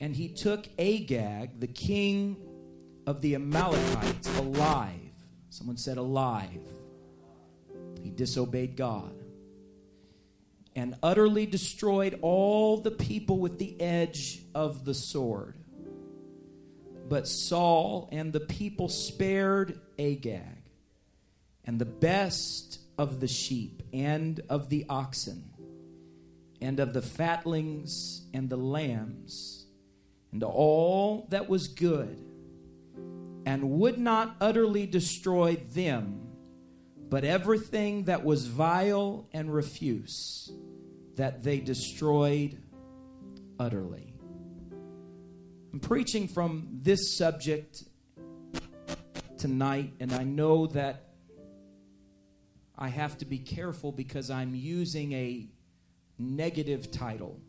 and he took Agag, the king of the Amalekites, alive. Someone said alive. He disobeyed God and utterly destroyed all the people with the edge of the sword. But Saul and the people spared Agag and the best of the sheep and of the oxen and of the fatlings and the lambs and all that was good and would not utterly destroy them but everything that was vile and refuse that they destroyed utterly. I'm preaching from this subject tonight, and I know that I have to be careful because I'm using a negative title.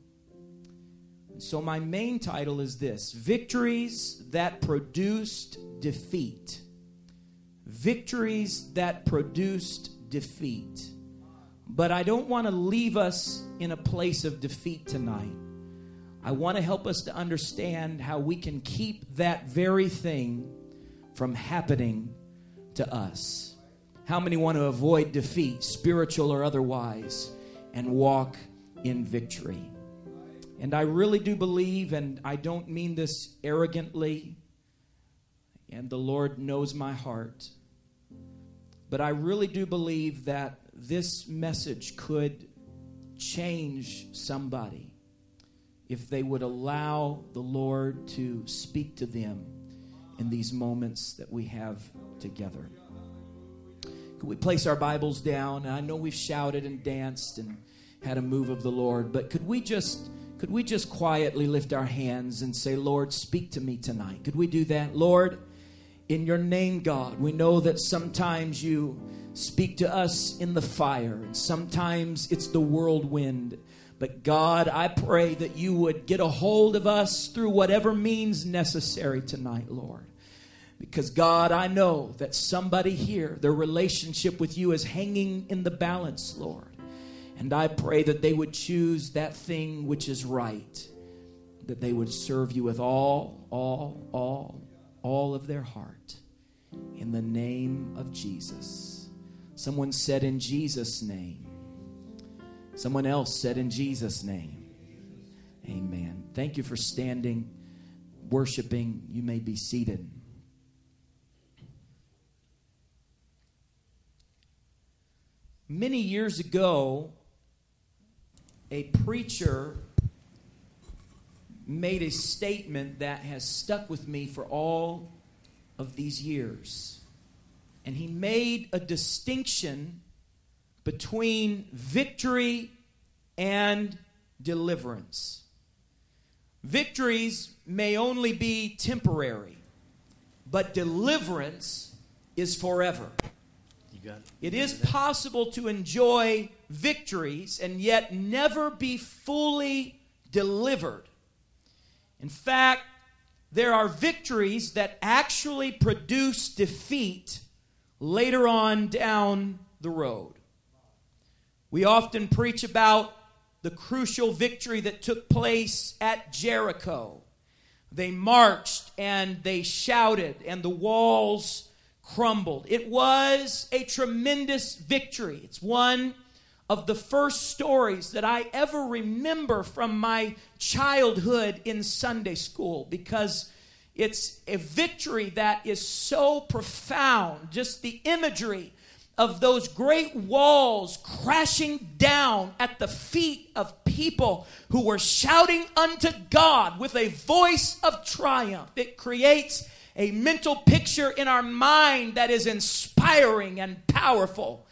So, my main title is this Victories that Produced Defeat. Victories that produced defeat. But I don't want to leave us in a place of defeat tonight. I want to help us to understand how we can keep that very thing from happening to us. How many want to avoid defeat, spiritual or otherwise, and walk in victory? And I really do believe, and I don't mean this arrogantly, and the Lord knows my heart, but I really do believe that this message could change somebody if they would allow the Lord to speak to them in these moments that we have together. Could we place our Bibles down? I know we've shouted and danced and had a move of the Lord, but could we just could we just quietly lift our hands and say, Lord, speak to me tonight? Could we do that? Lord, in your name, God, we know that sometimes you speak to us in the fire, and sometimes it's the whirlwind. But God, I pray that you would get a hold of us through whatever means necessary tonight, Lord. Because God, I know that somebody here, their relationship with you is hanging in the balance, Lord. And I pray that they would choose that thing which is right, that they would serve you with all, all, all, all of their heart. In the name of Jesus. Someone said, In Jesus' name. Someone else said, In Jesus' name. Amen. Thank you for standing, worshiping. You may be seated. Many years ago, a preacher made a statement that has stuck with me for all of these years and he made a distinction between victory and deliverance. Victories may only be temporary, but deliverance is forever. It is possible to enjoy victories and yet never be fully delivered. In fact, there are victories that actually produce defeat later on down the road. We often preach about the crucial victory that took place at Jericho. They marched and they shouted, and the walls crumbled. It was a tremendous victory. It's one of the first stories that I ever remember from my childhood in Sunday school because it's a victory that is so profound. Just the imagery of those great walls crashing down at the feet of people who were shouting unto God with a voice of triumph. It creates a mental picture in our mind that is inspiring and powerful.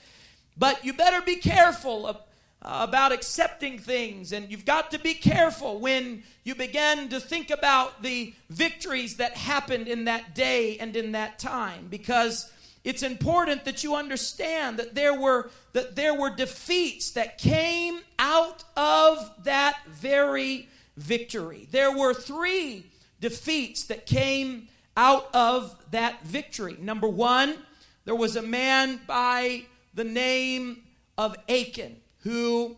But you better be careful of, uh, about accepting things, and you've got to be careful when you begin to think about the victories that happened in that day and in that time because it's important that you understand that there were that there were defeats that came out of that very victory. There were 3 defeats that came out of that victory. Number 1, there was a man by the name of Achan who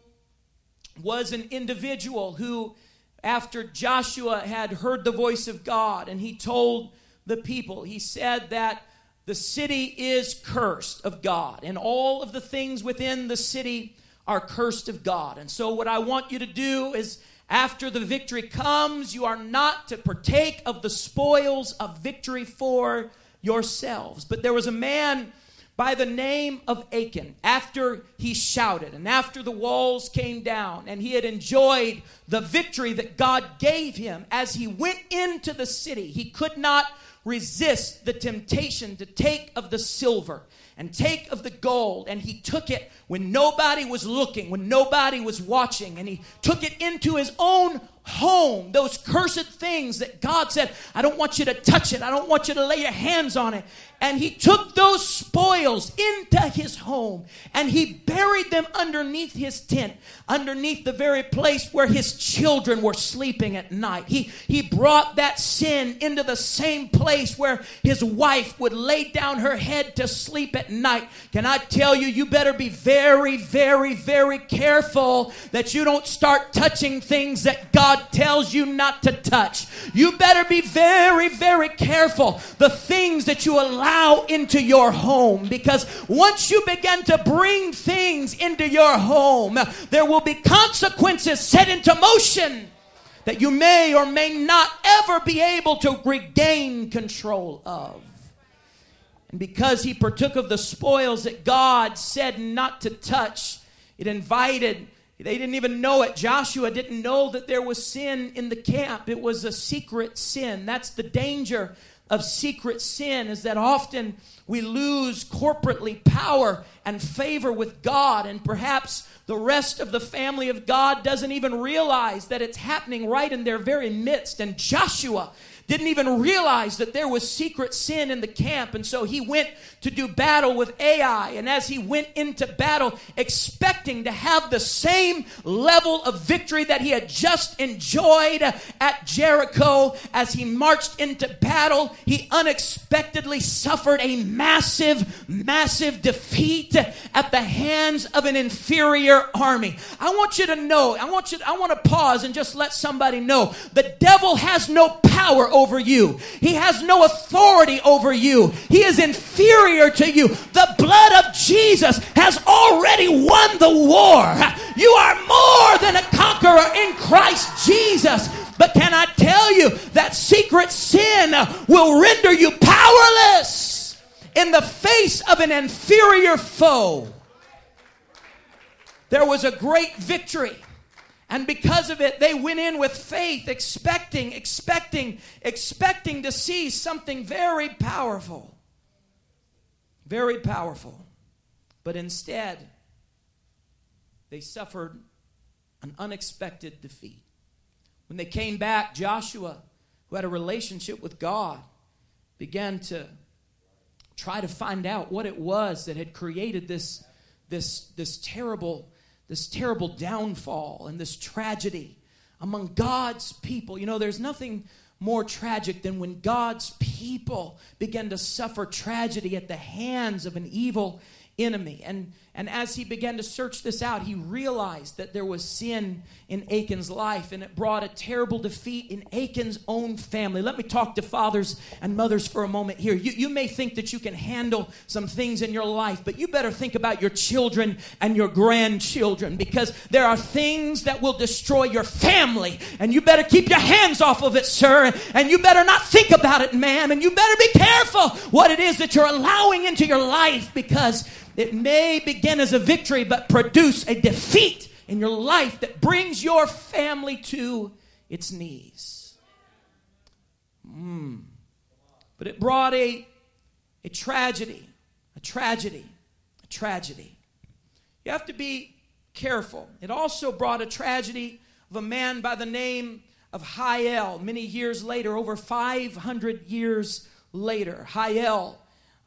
was an individual who after Joshua had heard the voice of God and he told the people, he said that the city is cursed of God and all of the things within the city are cursed of God. And so, what I want you to do is after the victory comes, you are not to partake of the spoils of victory for yourselves. But there was a man by the name of Achan after he shouted and after the walls came down and he had enjoyed the victory that God gave him as he went into the city. He could not resist the temptation to take of the silver and take of the gold. And he took it when nobody was looking, when nobody was watching. And he took it into his own home. Those cursed things that God said, I don't want you to touch it. I don't want you to lay your hands on it. And he took those spoils into his home and he buried them underneath his tent, underneath the very place where his children were sleeping at night. He, he brought that sin into the same place where his wife would lay down her head to sleep at night. Can I tell you, you better be very, very, very careful that you don't start touching things that God tells you not to touch. You better be very, very careful the things that you allow allow into your home because once you begin to bring things into your home, there will be consequences set into motion that you may or may not ever be able to regain control of. And because he partook of the spoils that God said not to touch, it invited, they didn't even know it. Joshua didn't know that there was sin in the camp. It was a secret sin. That's the danger of secret sin is that often we lose corporately power and favor with God, and perhaps the rest of the family of God doesn't even realize that it's happening right in their very midst. And Joshua didn't even realize that there was secret sin in the camp. And so he went to do battle with Ai. And as he went into battle, expecting to have the same level of victory that he had just enjoyed at Jericho, as he marched into battle, he unexpectedly suffered a massive, massive defeat at the hands of an inferior army. I want you to know, I want you, I want to pause and just let somebody know the devil has no power over you. He has no authority over you. He is inferior to you. The blood of Jesus has already won the war. You are more than a conqueror in Christ Jesus. But can I tell you that secret sin will render you powerless in the face of an inferior foe? There was a great victory and because of it, they went in with faith, expecting, expecting, expecting to see something very powerful. Very powerful. But instead, they suffered an unexpected defeat. When they came back, Joshua, who had a relationship with God, began to try to find out what it was that had created this, this, this terrible this terrible downfall and this tragedy among God's people. You know, there's nothing more tragic than when God's people begin to suffer tragedy at the hands of an evil enemy. And and as he began to search this out, he realized that there was sin in Achan's life and it brought a terrible defeat in Achan's own family. Let me talk to fathers and mothers for a moment here. You, you may think that you can handle some things in your life, but you better think about your children and your grandchildren because there are things that will destroy your family. And you better keep your hands off of it, sir. And you better not think about it, ma'am. And you better be careful what it is that you're allowing into your life because it may begin as a victory, but produce a defeat in your life that brings your family to its knees. Mm. But it brought a, a tragedy, a tragedy, a tragedy. You have to be careful. It also brought a tragedy of a man by the name of Hiel many years later, over 500 years later. Hiel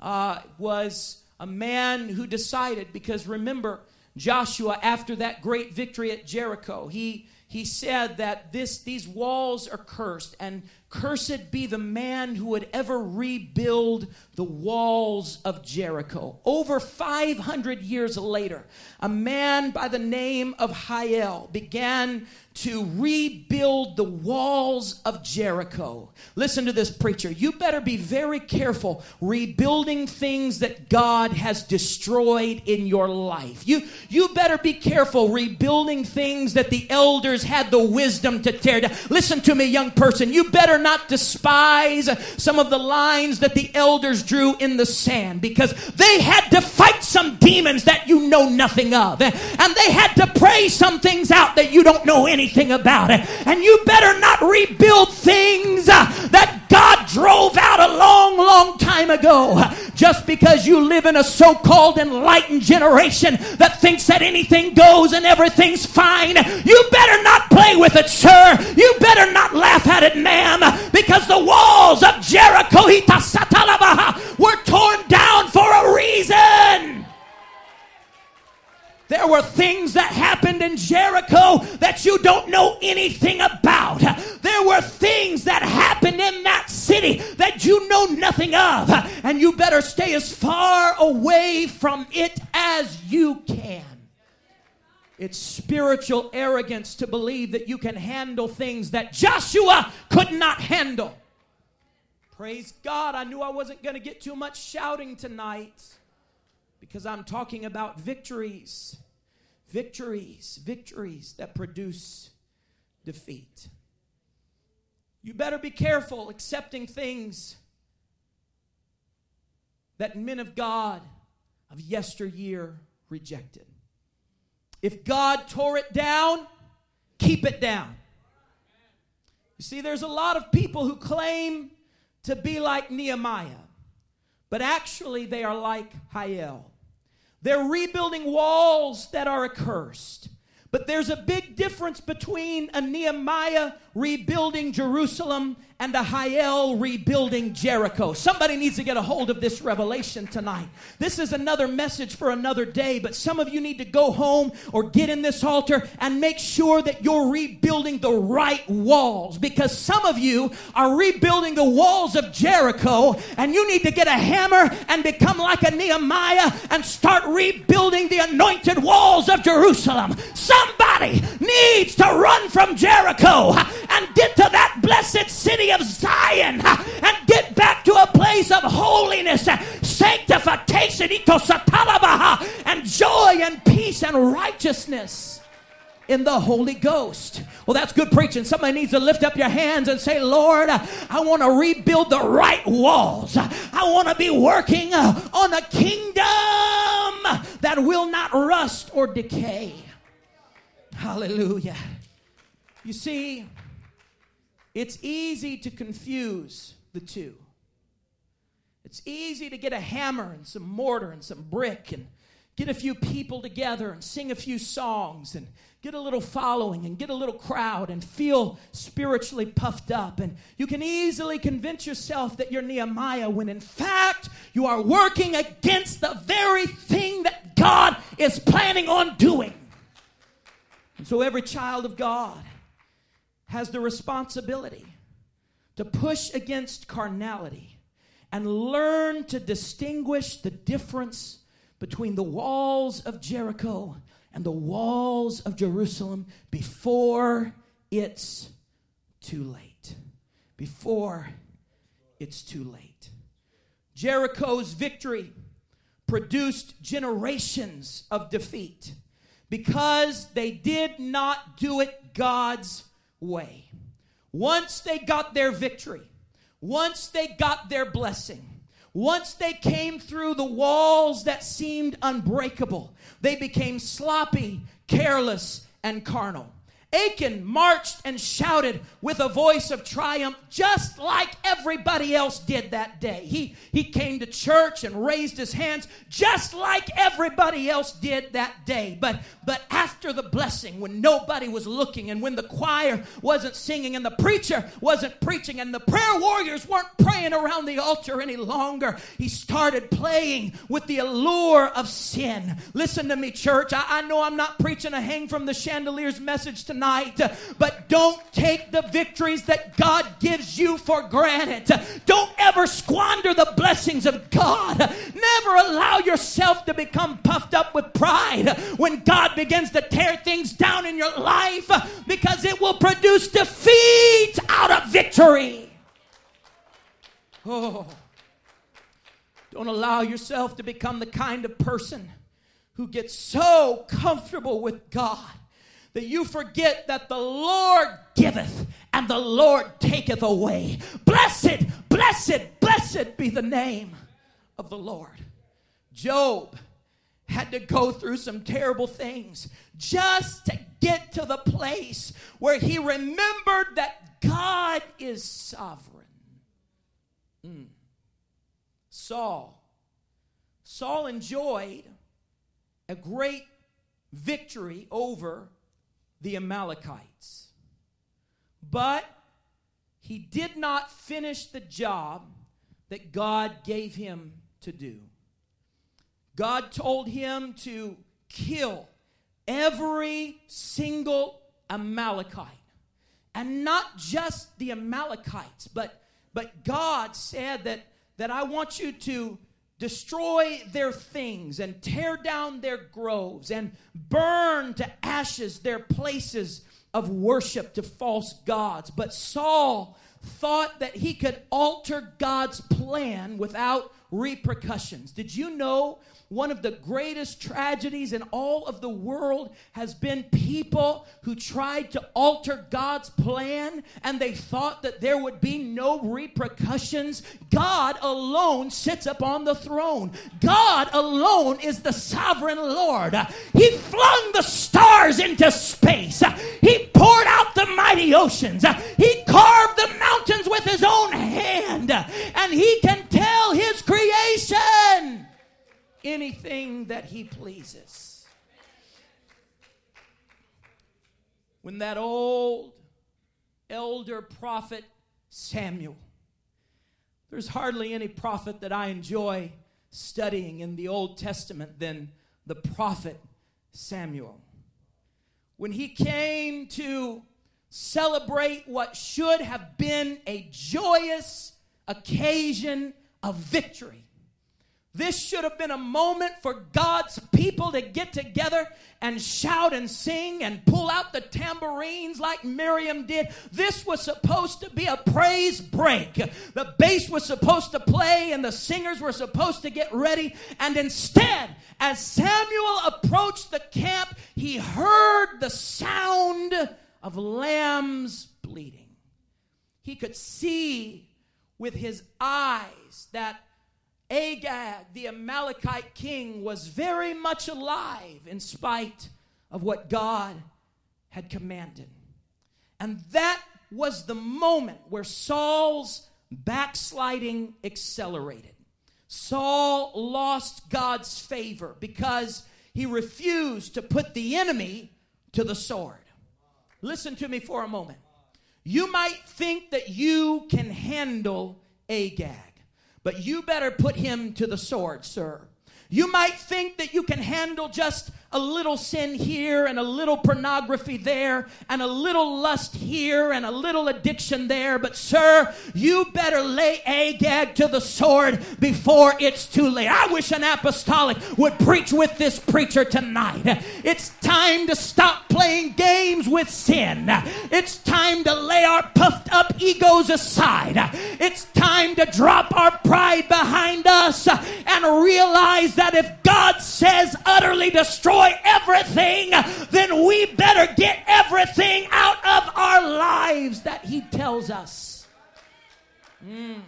uh, was a man who decided, because remember, Joshua, after that great victory at Jericho, he, he said that this, these walls are cursed, and cursed be the man who would ever rebuild the walls of Jericho. Over 500 years later, a man by the name of Hiel began to rebuild the walls of Jericho. Listen to this, preacher. You better be very careful rebuilding things that God has destroyed in your life. You, you better be careful rebuilding things that the elders had the wisdom to tear down. Listen to me, young person. You better not despise some of the lines that the elders drew in the sand because they had to fight some demons that you know nothing of. And they had to pray some things out that you don't know anything about. And you better not rebuild things that God drove out a long, long time ago just because you live in a so called enlightened generation that thinks that anything goes and everything's fine. You better not play with it, sir. You better not laugh at it, ma'am, because the walls of Jericho were torn down for a reason. There were things that happened in Jericho that you don't know anything about. Nothing of. And you better stay as far away from it as you can. It's spiritual arrogance to believe that you can handle things that Joshua could not handle. Praise God. I knew I wasn't going to get too much shouting tonight because I'm talking about victories. Victories, victories that produce defeat. You better be careful accepting things that men of God of yesteryear rejected. If God tore it down, keep it down. You see, there's a lot of people who claim to be like Nehemiah, but actually they are like Hiel. They're rebuilding walls that are accursed. But there's a big difference between a Nehemiah rebuilding Jerusalem and a Hiel rebuilding Jericho. Somebody needs to get a hold of this revelation tonight. This is another message for another day, but some of you need to go home or get in this altar and make sure that you're rebuilding the right walls because some of you are rebuilding the walls of Jericho and you need to get a hammer and become like a Nehemiah and start rebuilding the anointed walls of Jerusalem. Somebody needs to run from Jericho and get to that blessed city of Zion and get back to a place of holiness, sanctification, and joy and peace and righteousness in the Holy Ghost. Well, that's good preaching. Somebody needs to lift up your hands and say, Lord, I want to rebuild the right walls. I want to be working on a kingdom that will not rust or decay. Hallelujah. You see, it's easy to confuse the two. It's easy to get a hammer and some mortar and some brick and get a few people together and sing a few songs and get a little following and get a little crowd and feel spiritually puffed up. And you can easily convince yourself that you're Nehemiah when in fact you are working against the very thing that God is planning on doing. And so every child of God has the responsibility to push against carnality and learn to distinguish the difference between the walls of Jericho and the walls of Jerusalem before it's too late. Before it's too late. Jericho's victory produced generations of defeat because they did not do it God's way. Once they got their victory, once they got their blessing, once they came through the walls that seemed unbreakable, they became sloppy, careless, and carnal. Achan marched and shouted with a voice of triumph, just like everybody else did that day. He, he came to church and raised his hands, just like everybody else did that day. But, but after the blessing, when nobody was looking, and when the choir wasn't singing, and the preacher wasn't preaching, and the prayer warriors weren't praying around the altar any longer, he started playing with the allure of sin. Listen to me, church. I, I know I'm not preaching a hang from the chandeliers message tonight tonight. But don't take the victories that God gives you for granted. Don't ever squander the blessings of God. Never allow yourself to become puffed up with pride when God begins to tear things down in your life because it will produce defeat out of victory. Oh. Don't allow yourself to become the kind of person who gets so comfortable with God that you forget that the Lord giveth and the Lord taketh away. Blessed, blessed, blessed be the name of the Lord. Job had to go through some terrible things just to get to the place where he remembered that God is sovereign. Mm. Saul. Saul enjoyed a great victory over the Amalekites. But he did not finish the job that God gave him to do. God told him to kill every single Amalekite. And not just the Amalekites, but, but God said that that I want you to destroy their things and tear down their groves and burn to ashes their places of worship to false gods. But Saul thought that he could alter God's plan without repercussions. Did you know one of the greatest tragedies in all of the world has been people who tried to alter God's plan and they thought that there would be no repercussions. God alone sits upon the throne. God alone is the sovereign Lord. He flung the stars into space. He poured out the mighty oceans. He carved the mountains with his own hand. And he can tell his creation anything that he pleases. When that old elder prophet Samuel, there's hardly any prophet that I enjoy studying in the Old Testament than the prophet Samuel. When he came to celebrate what should have been a joyous occasion of victory, this should have been a moment for God's people to get together and shout and sing and pull out the tambourines like Miriam did. This was supposed to be a praise break. The bass was supposed to play and the singers were supposed to get ready. And instead, as Samuel approached the camp, he heard the sound of lambs bleating. He could see with his eyes that Agag, the Amalekite king, was very much alive in spite of what God had commanded. And that was the moment where Saul's backsliding accelerated. Saul lost God's favor because he refused to put the enemy to the sword. Listen to me for a moment. You might think that you can handle Agag. But you better put him to the sword, sir. You might think that you can handle just a little sin here and a little pornography there and a little lust here and a little addiction there. But, sir, you better lay Agag to the sword before it's too late. I wish an apostolic would preach with this preacher tonight. It's time to stop playing games with sin. It's time to lay our puffed up egos aside. It's time to drop our pride behind us and realize that if God says utterly destroy destroy everything, then we better get everything out of our lives that He tells us. Mm.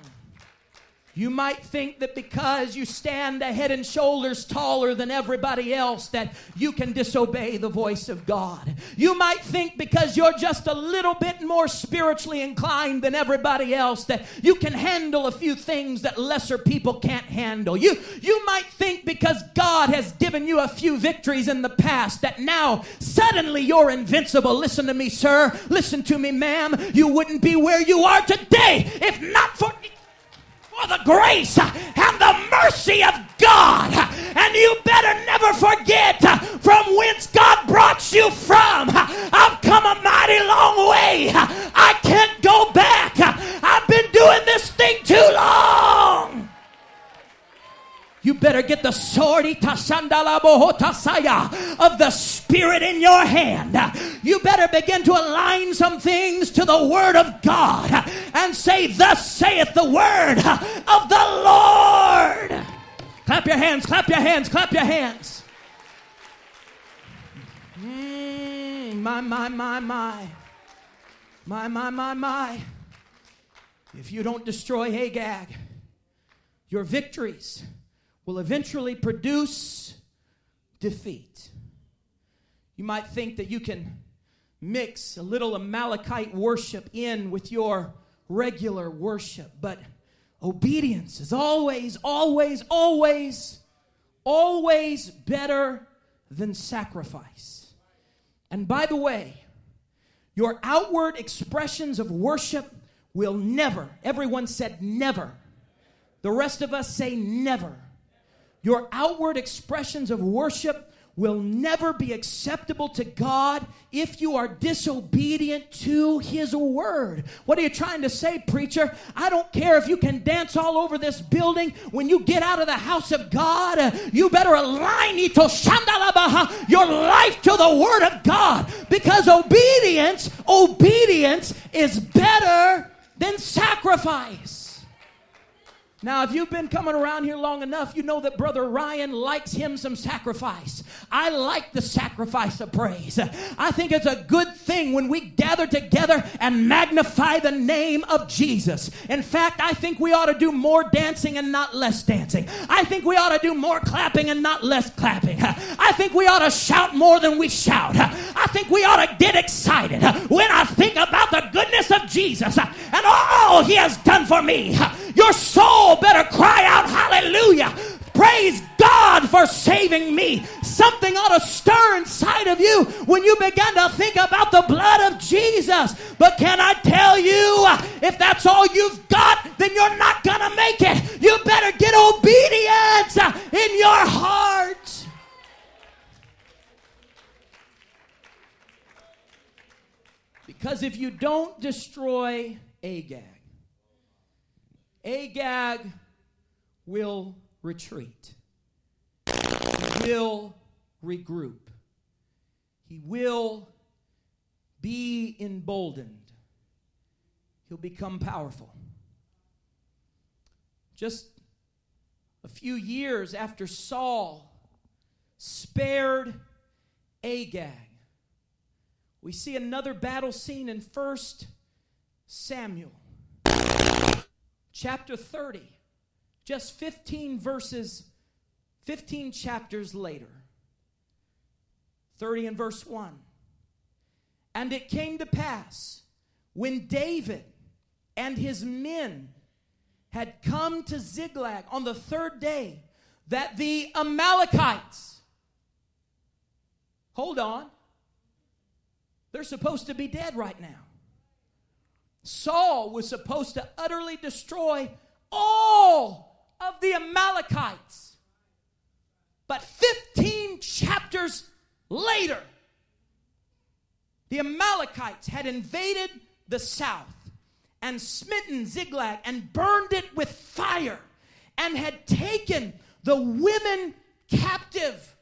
You might think that because you stand a head and shoulders taller than everybody else that you can disobey the voice of God. You might think because you're just a little bit more spiritually inclined than everybody else that you can handle a few things that lesser people can't handle. You you might think because God has given you a few victories in the past that now suddenly you're invincible. Listen to me, sir. Listen to me, ma'am. You wouldn't be where you are today if not for for the grace and the mercy of God And you better never forget from whence God brought you from. I've come a mighty long way. I can't go back. I've been doing this thing too long. You better get the sword of the Spirit in your hand. You better begin to align some things to the Word of God and say, Thus saith the Word of the Lord. Clap your hands, clap your hands, clap your hands. Mm, my, my, my, my. My, my, my, my. If you don't destroy Agag, your victories will eventually produce defeat. You might think that you can mix a little Amalekite worship in with your regular worship, but obedience is always, always, always, always better than sacrifice. And by the way, your outward expressions of worship will never, everyone said never. The rest of us say never your outward expressions of worship will never be acceptable to God if you are disobedient to His word. What are you trying to say, preacher? I don't care if you can dance all over this building. When you get out of the house of God, you better align your life to the word of God because obedience, obedience is better than sacrifice. Now, if you've been coming around here long enough, you know that Brother Ryan likes him some sacrifice. I like the sacrifice of praise. I think it's a good thing when we gather together and magnify the name of Jesus. In fact, I think we ought to do more dancing and not less dancing. I think we ought to do more clapping and not less clapping. I think we ought to shout more than we shout. I think we ought to get excited when I think about the goodness of Jesus and all he has done for me. Your soul better cry out, Hallelujah. Praise God for saving me. Something ought to stir inside of you when you begin to think about the blood of Jesus. But can I tell you, if that's all you've got, then you're not going to make it. You better get obedience in your heart. Because if you don't destroy Agag, Agag will retreat. He will regroup. He will be emboldened. He'll become powerful. Just a few years after Saul spared Agag, we see another battle scene in 1 Samuel chapter 30, just 15 verses, 15 chapters later. 30 and verse 1. And it came to pass when David and his men had come to Ziklag on the third day that the Amalekites, hold on, they're supposed to be dead right now. Saul was supposed to utterly destroy all of the Amalekites. But 15 chapters later, the Amalekites had invaded the south and smitten Ziklag and burned it with fire and had taken the women captive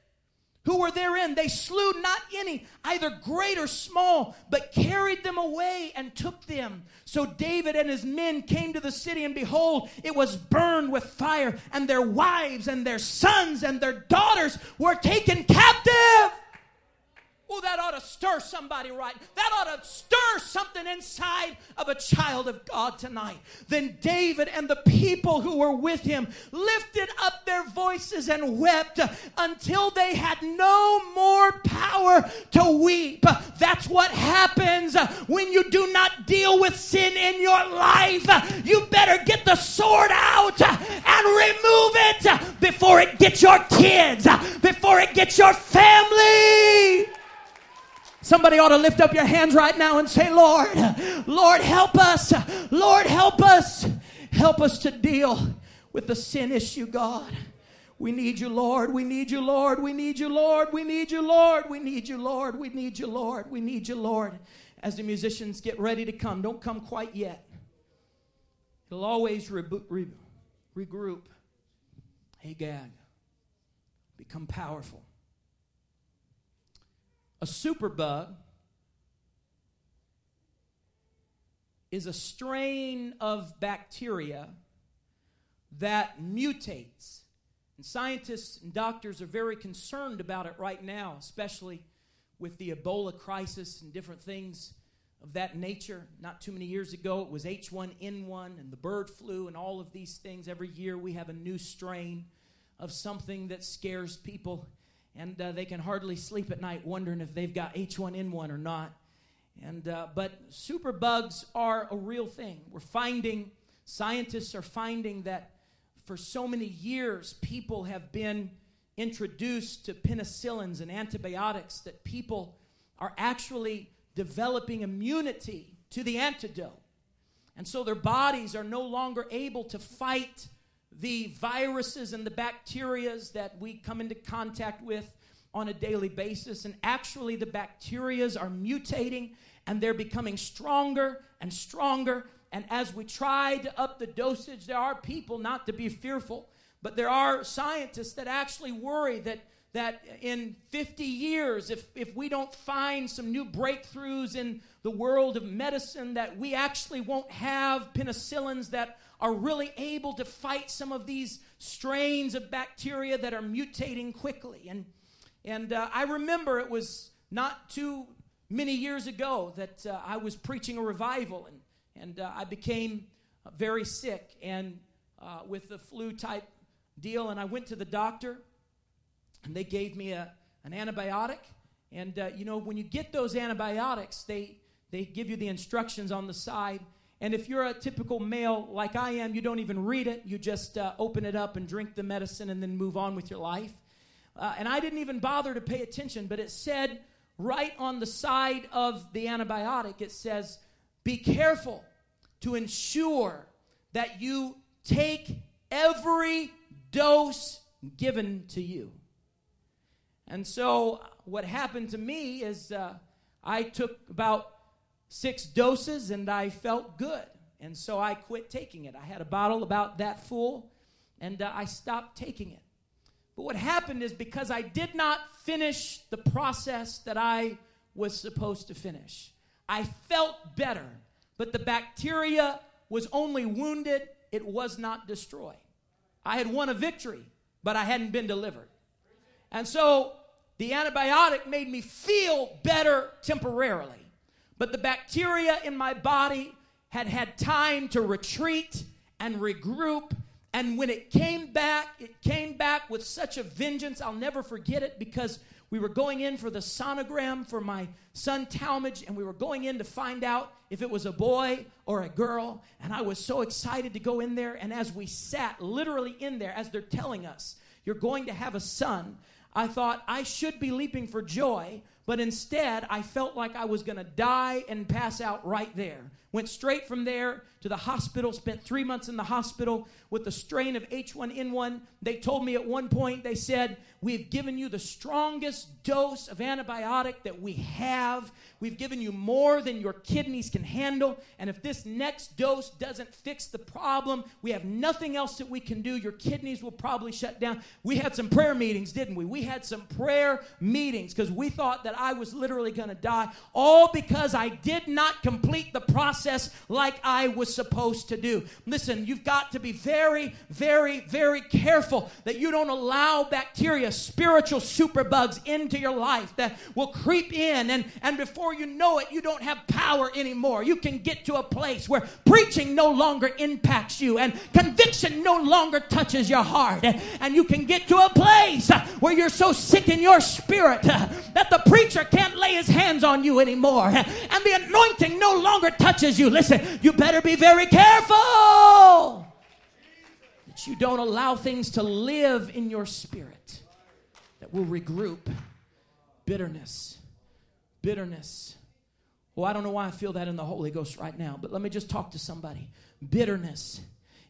who were therein. They slew not any, either great or small, but carried them away and took them. So David and his men came to the city, and behold, it was burned with fire, and their wives and their sons and their daughters were taken captive. That ought to stir somebody right. That ought to stir something inside of a child of God tonight. Then David and the people who were with him lifted up their voices and wept until they had no more power to weep. That's what happens when you do not deal with sin in your life. You better get the sword out and remove it before it gets your kids, before it gets your family. Somebody ought to lift up your hands right now and say, Lord, Lord, help us. Lord, help us. Help us to deal with the sin issue, God. We need you, Lord. We need you, Lord. We need you, Lord. We need you, Lord. We need you, Lord. We need you, Lord. We need you, Lord. As the musicians get ready to come, don't come quite yet. He'll always re- re- regroup. Agag, become powerful. A superbug is a strain of bacteria that mutates. And scientists and doctors are very concerned about it right now, especially with the Ebola crisis and different things of that nature. Not too many years ago, it was H1N1 and the bird flu and all of these things. Every year we have a new strain of something that scares people, and uh, they can hardly sleep at night wondering if they've got H1N1 or not. And uh, but superbugs are a real thing. We're finding scientists are finding that for so many years people have been introduced to penicillins and antibiotics that people are actually developing immunity to the antidote. And so their bodies are no longer able to fight the viruses and the bacterias that we come into contact with on a daily basis. And actually, the bacterias are mutating and they're becoming stronger and stronger. And as we try to up the dosage, there are people, not to be fearful, but there are scientists that actually worry that, that in 50 years, if, if we don't find some new breakthroughs in the world of medicine, that we actually won't have penicillins that are really able to fight some of these strains of bacteria that are mutating quickly. And, and uh, I remember it was not too many years ago that uh, I was preaching a revival and, and uh, I became very sick and uh, with the flu type deal. And I went to the doctor and they gave me a, an antibiotic. And uh, you know, when you get those antibiotics, they, they give you the instructions on the side. And if you're a typical male like I am, you don't even read it. You just uh, open it up and drink the medicine and then move on with your life. Uh, and I didn't even bother to pay attention, but it said right on the side of the antibiotic, it says, Be careful to ensure that you take every dose given to you. And so, what happened to me is uh, I took about six doses and I felt good. And so I quit taking it. I had a bottle about that full and uh, I stopped taking it. But what happened is because I did not finish the process that I was supposed to finish, I felt better, but the bacteria was only wounded, it was not destroyed. I had won a victory, but I hadn't been delivered. And so the antibiotic made me feel better temporarily, but the bacteria in my body had had time to retreat and regroup and when it came back, it came back with such a vengeance. I'll never forget it because we were going in for the sonogram for my son Talmadge, and we were going in to find out if it was a boy or a girl. And I was so excited to go in there. And as we sat literally in there, as they're telling us, you're going to have a son, I thought I should be leaping for joy, but instead I felt like I was going to die and pass out right there. Went straight from there to the hospital, spent three months in the hospital with the strain of H1N1. They told me at one point, they said, We've given you the strongest dose of antibiotic that we have. We've given you more than your kidneys can handle. And if this next dose doesn't fix the problem, we have nothing else that we can do. Your kidneys will probably shut down. We had some prayer meetings, didn't we? We had some prayer meetings because we thought that I was literally going to die, all because I did not complete the process like I was supposed to do. Listen, you've got to be very, very, very careful that you don't allow bacteria, spiritual superbugs into your life that will creep in, and, and before you know it, you don't have power anymore. You can get to a place where preaching no longer impacts you, and conviction no longer touches your heart, and you can get to a place where you're so sick in your spirit that the preacher can't lay his hands on you anymore, and the anointing no longer touches you. Listen, you better be very careful that you don't allow things to live in your spirit that will regroup bitterness. Bitterness. Well, I don't know why I feel that in the Holy Ghost right now, but let me just talk to somebody. Bitterness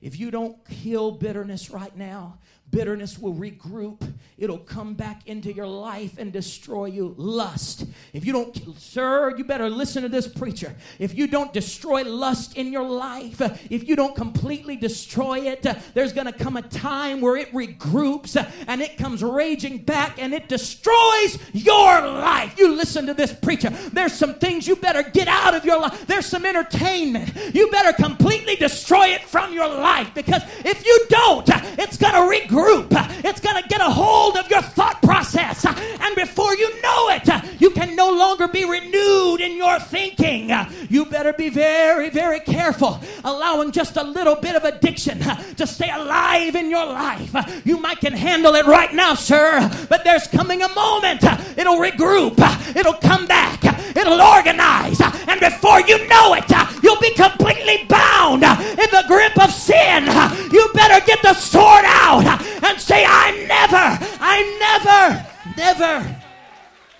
If you don't heal bitterness right now, bitterness will regroup. It'll come back into your life and destroy you. Lust. If you don't, sir, you better listen to this preacher. If you don't destroy lust in your life, if you don't completely destroy it, there's going to come a time where it regroups and it comes raging back and it destroys your life. You listen to this preacher. There's some things you better get out of your life. There's some entertainment. You better completely destroy it from your life because if you don't, it's going to regroup group. It's going to get a hold of your thought process. And before you know it, you can no longer be renewed in your thinking. You better be very, very careful allowing just a little bit of addiction to stay alive in your life. You might can handle it right now, sir, but there's coming a moment it'll regroup, it'll come back, it'll organize, and before you know it, you'll be completely bound in the grip of sin. You better get the sword out and say, I never, I never, never,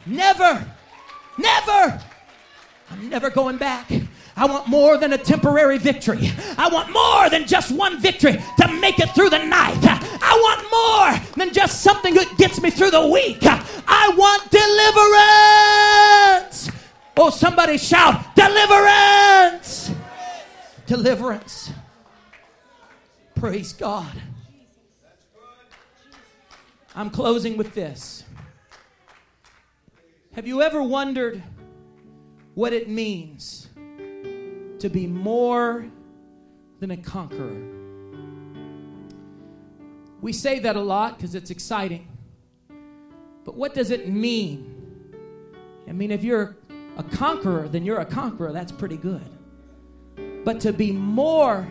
never, never, I'm never going back. I want more than a temporary victory. I want more than just one victory to make it through the night. I want more than just something that gets me through the week. I want deliverance. Oh, somebody shout, deliverance! Deliverance. Praise God. I'm closing with this. Have you ever wondered what it means to be more than a conqueror? We say that a lot because it's exciting. But what does it mean? I mean, if you're a conqueror, then you're a conqueror. That's pretty good. But to be more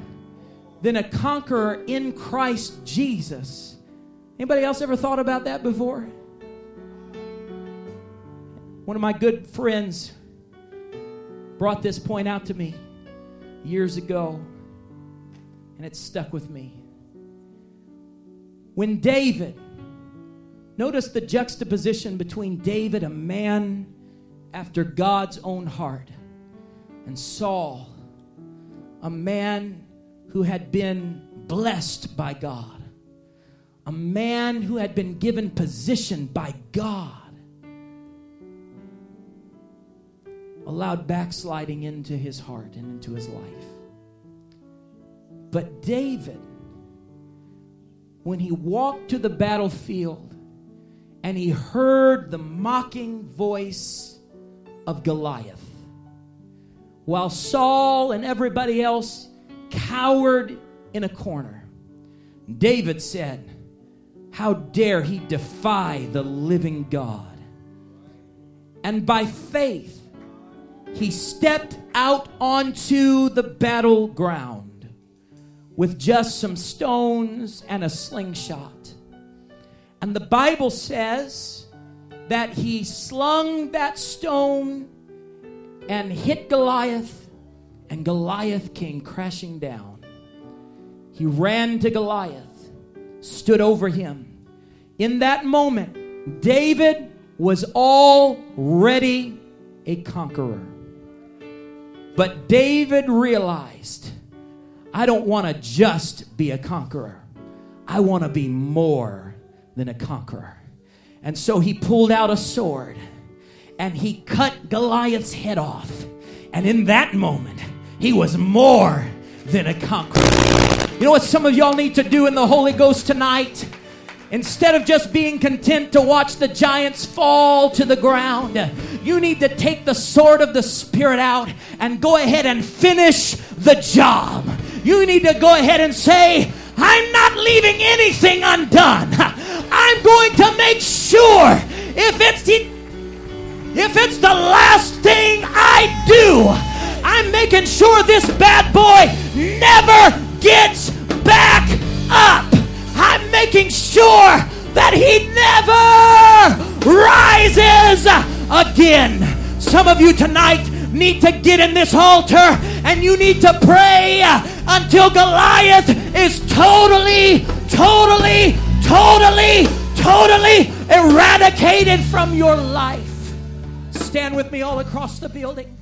than a conqueror in Christ Jesus Anybody else ever thought about that before? One of my good friends brought this point out to me years ago, and it stuck with me. When David, notice the juxtaposition between David, a man after God's own heart, and Saul, a man who had been blessed by God a man who had been given position by God allowed backsliding into his heart and into his life. But David, when he walked to the battlefield and he heard the mocking voice of Goliath, while Saul and everybody else cowered in a corner, David said, how dare he defy the living God? And by faith, he stepped out onto the battleground with just some stones and a slingshot. And the Bible says that he slung that stone and hit Goliath, and Goliath came crashing down. He ran to Goliath stood over him. In that moment, David was already a conqueror. But David realized, I don't want to just be a conqueror. I want to be more than a conqueror. And so he pulled out a sword and he cut Goliath's head off. And in that moment, he was more than a conqueror. You know what some of y'all need to do in the Holy Ghost tonight? Instead of just being content to watch the giants fall to the ground, you need to take the sword of the Spirit out and go ahead and finish the job. You need to go ahead and say, I'm not leaving anything undone. I'm going to make sure if it's if it's the last thing I do, I'm making sure this bad boy never gets back up. I'm making sure that he never rises again. Some of you tonight need to get in this altar and you need to pray until Goliath is totally, totally, totally, totally eradicated from your life. Stand with me all across the building.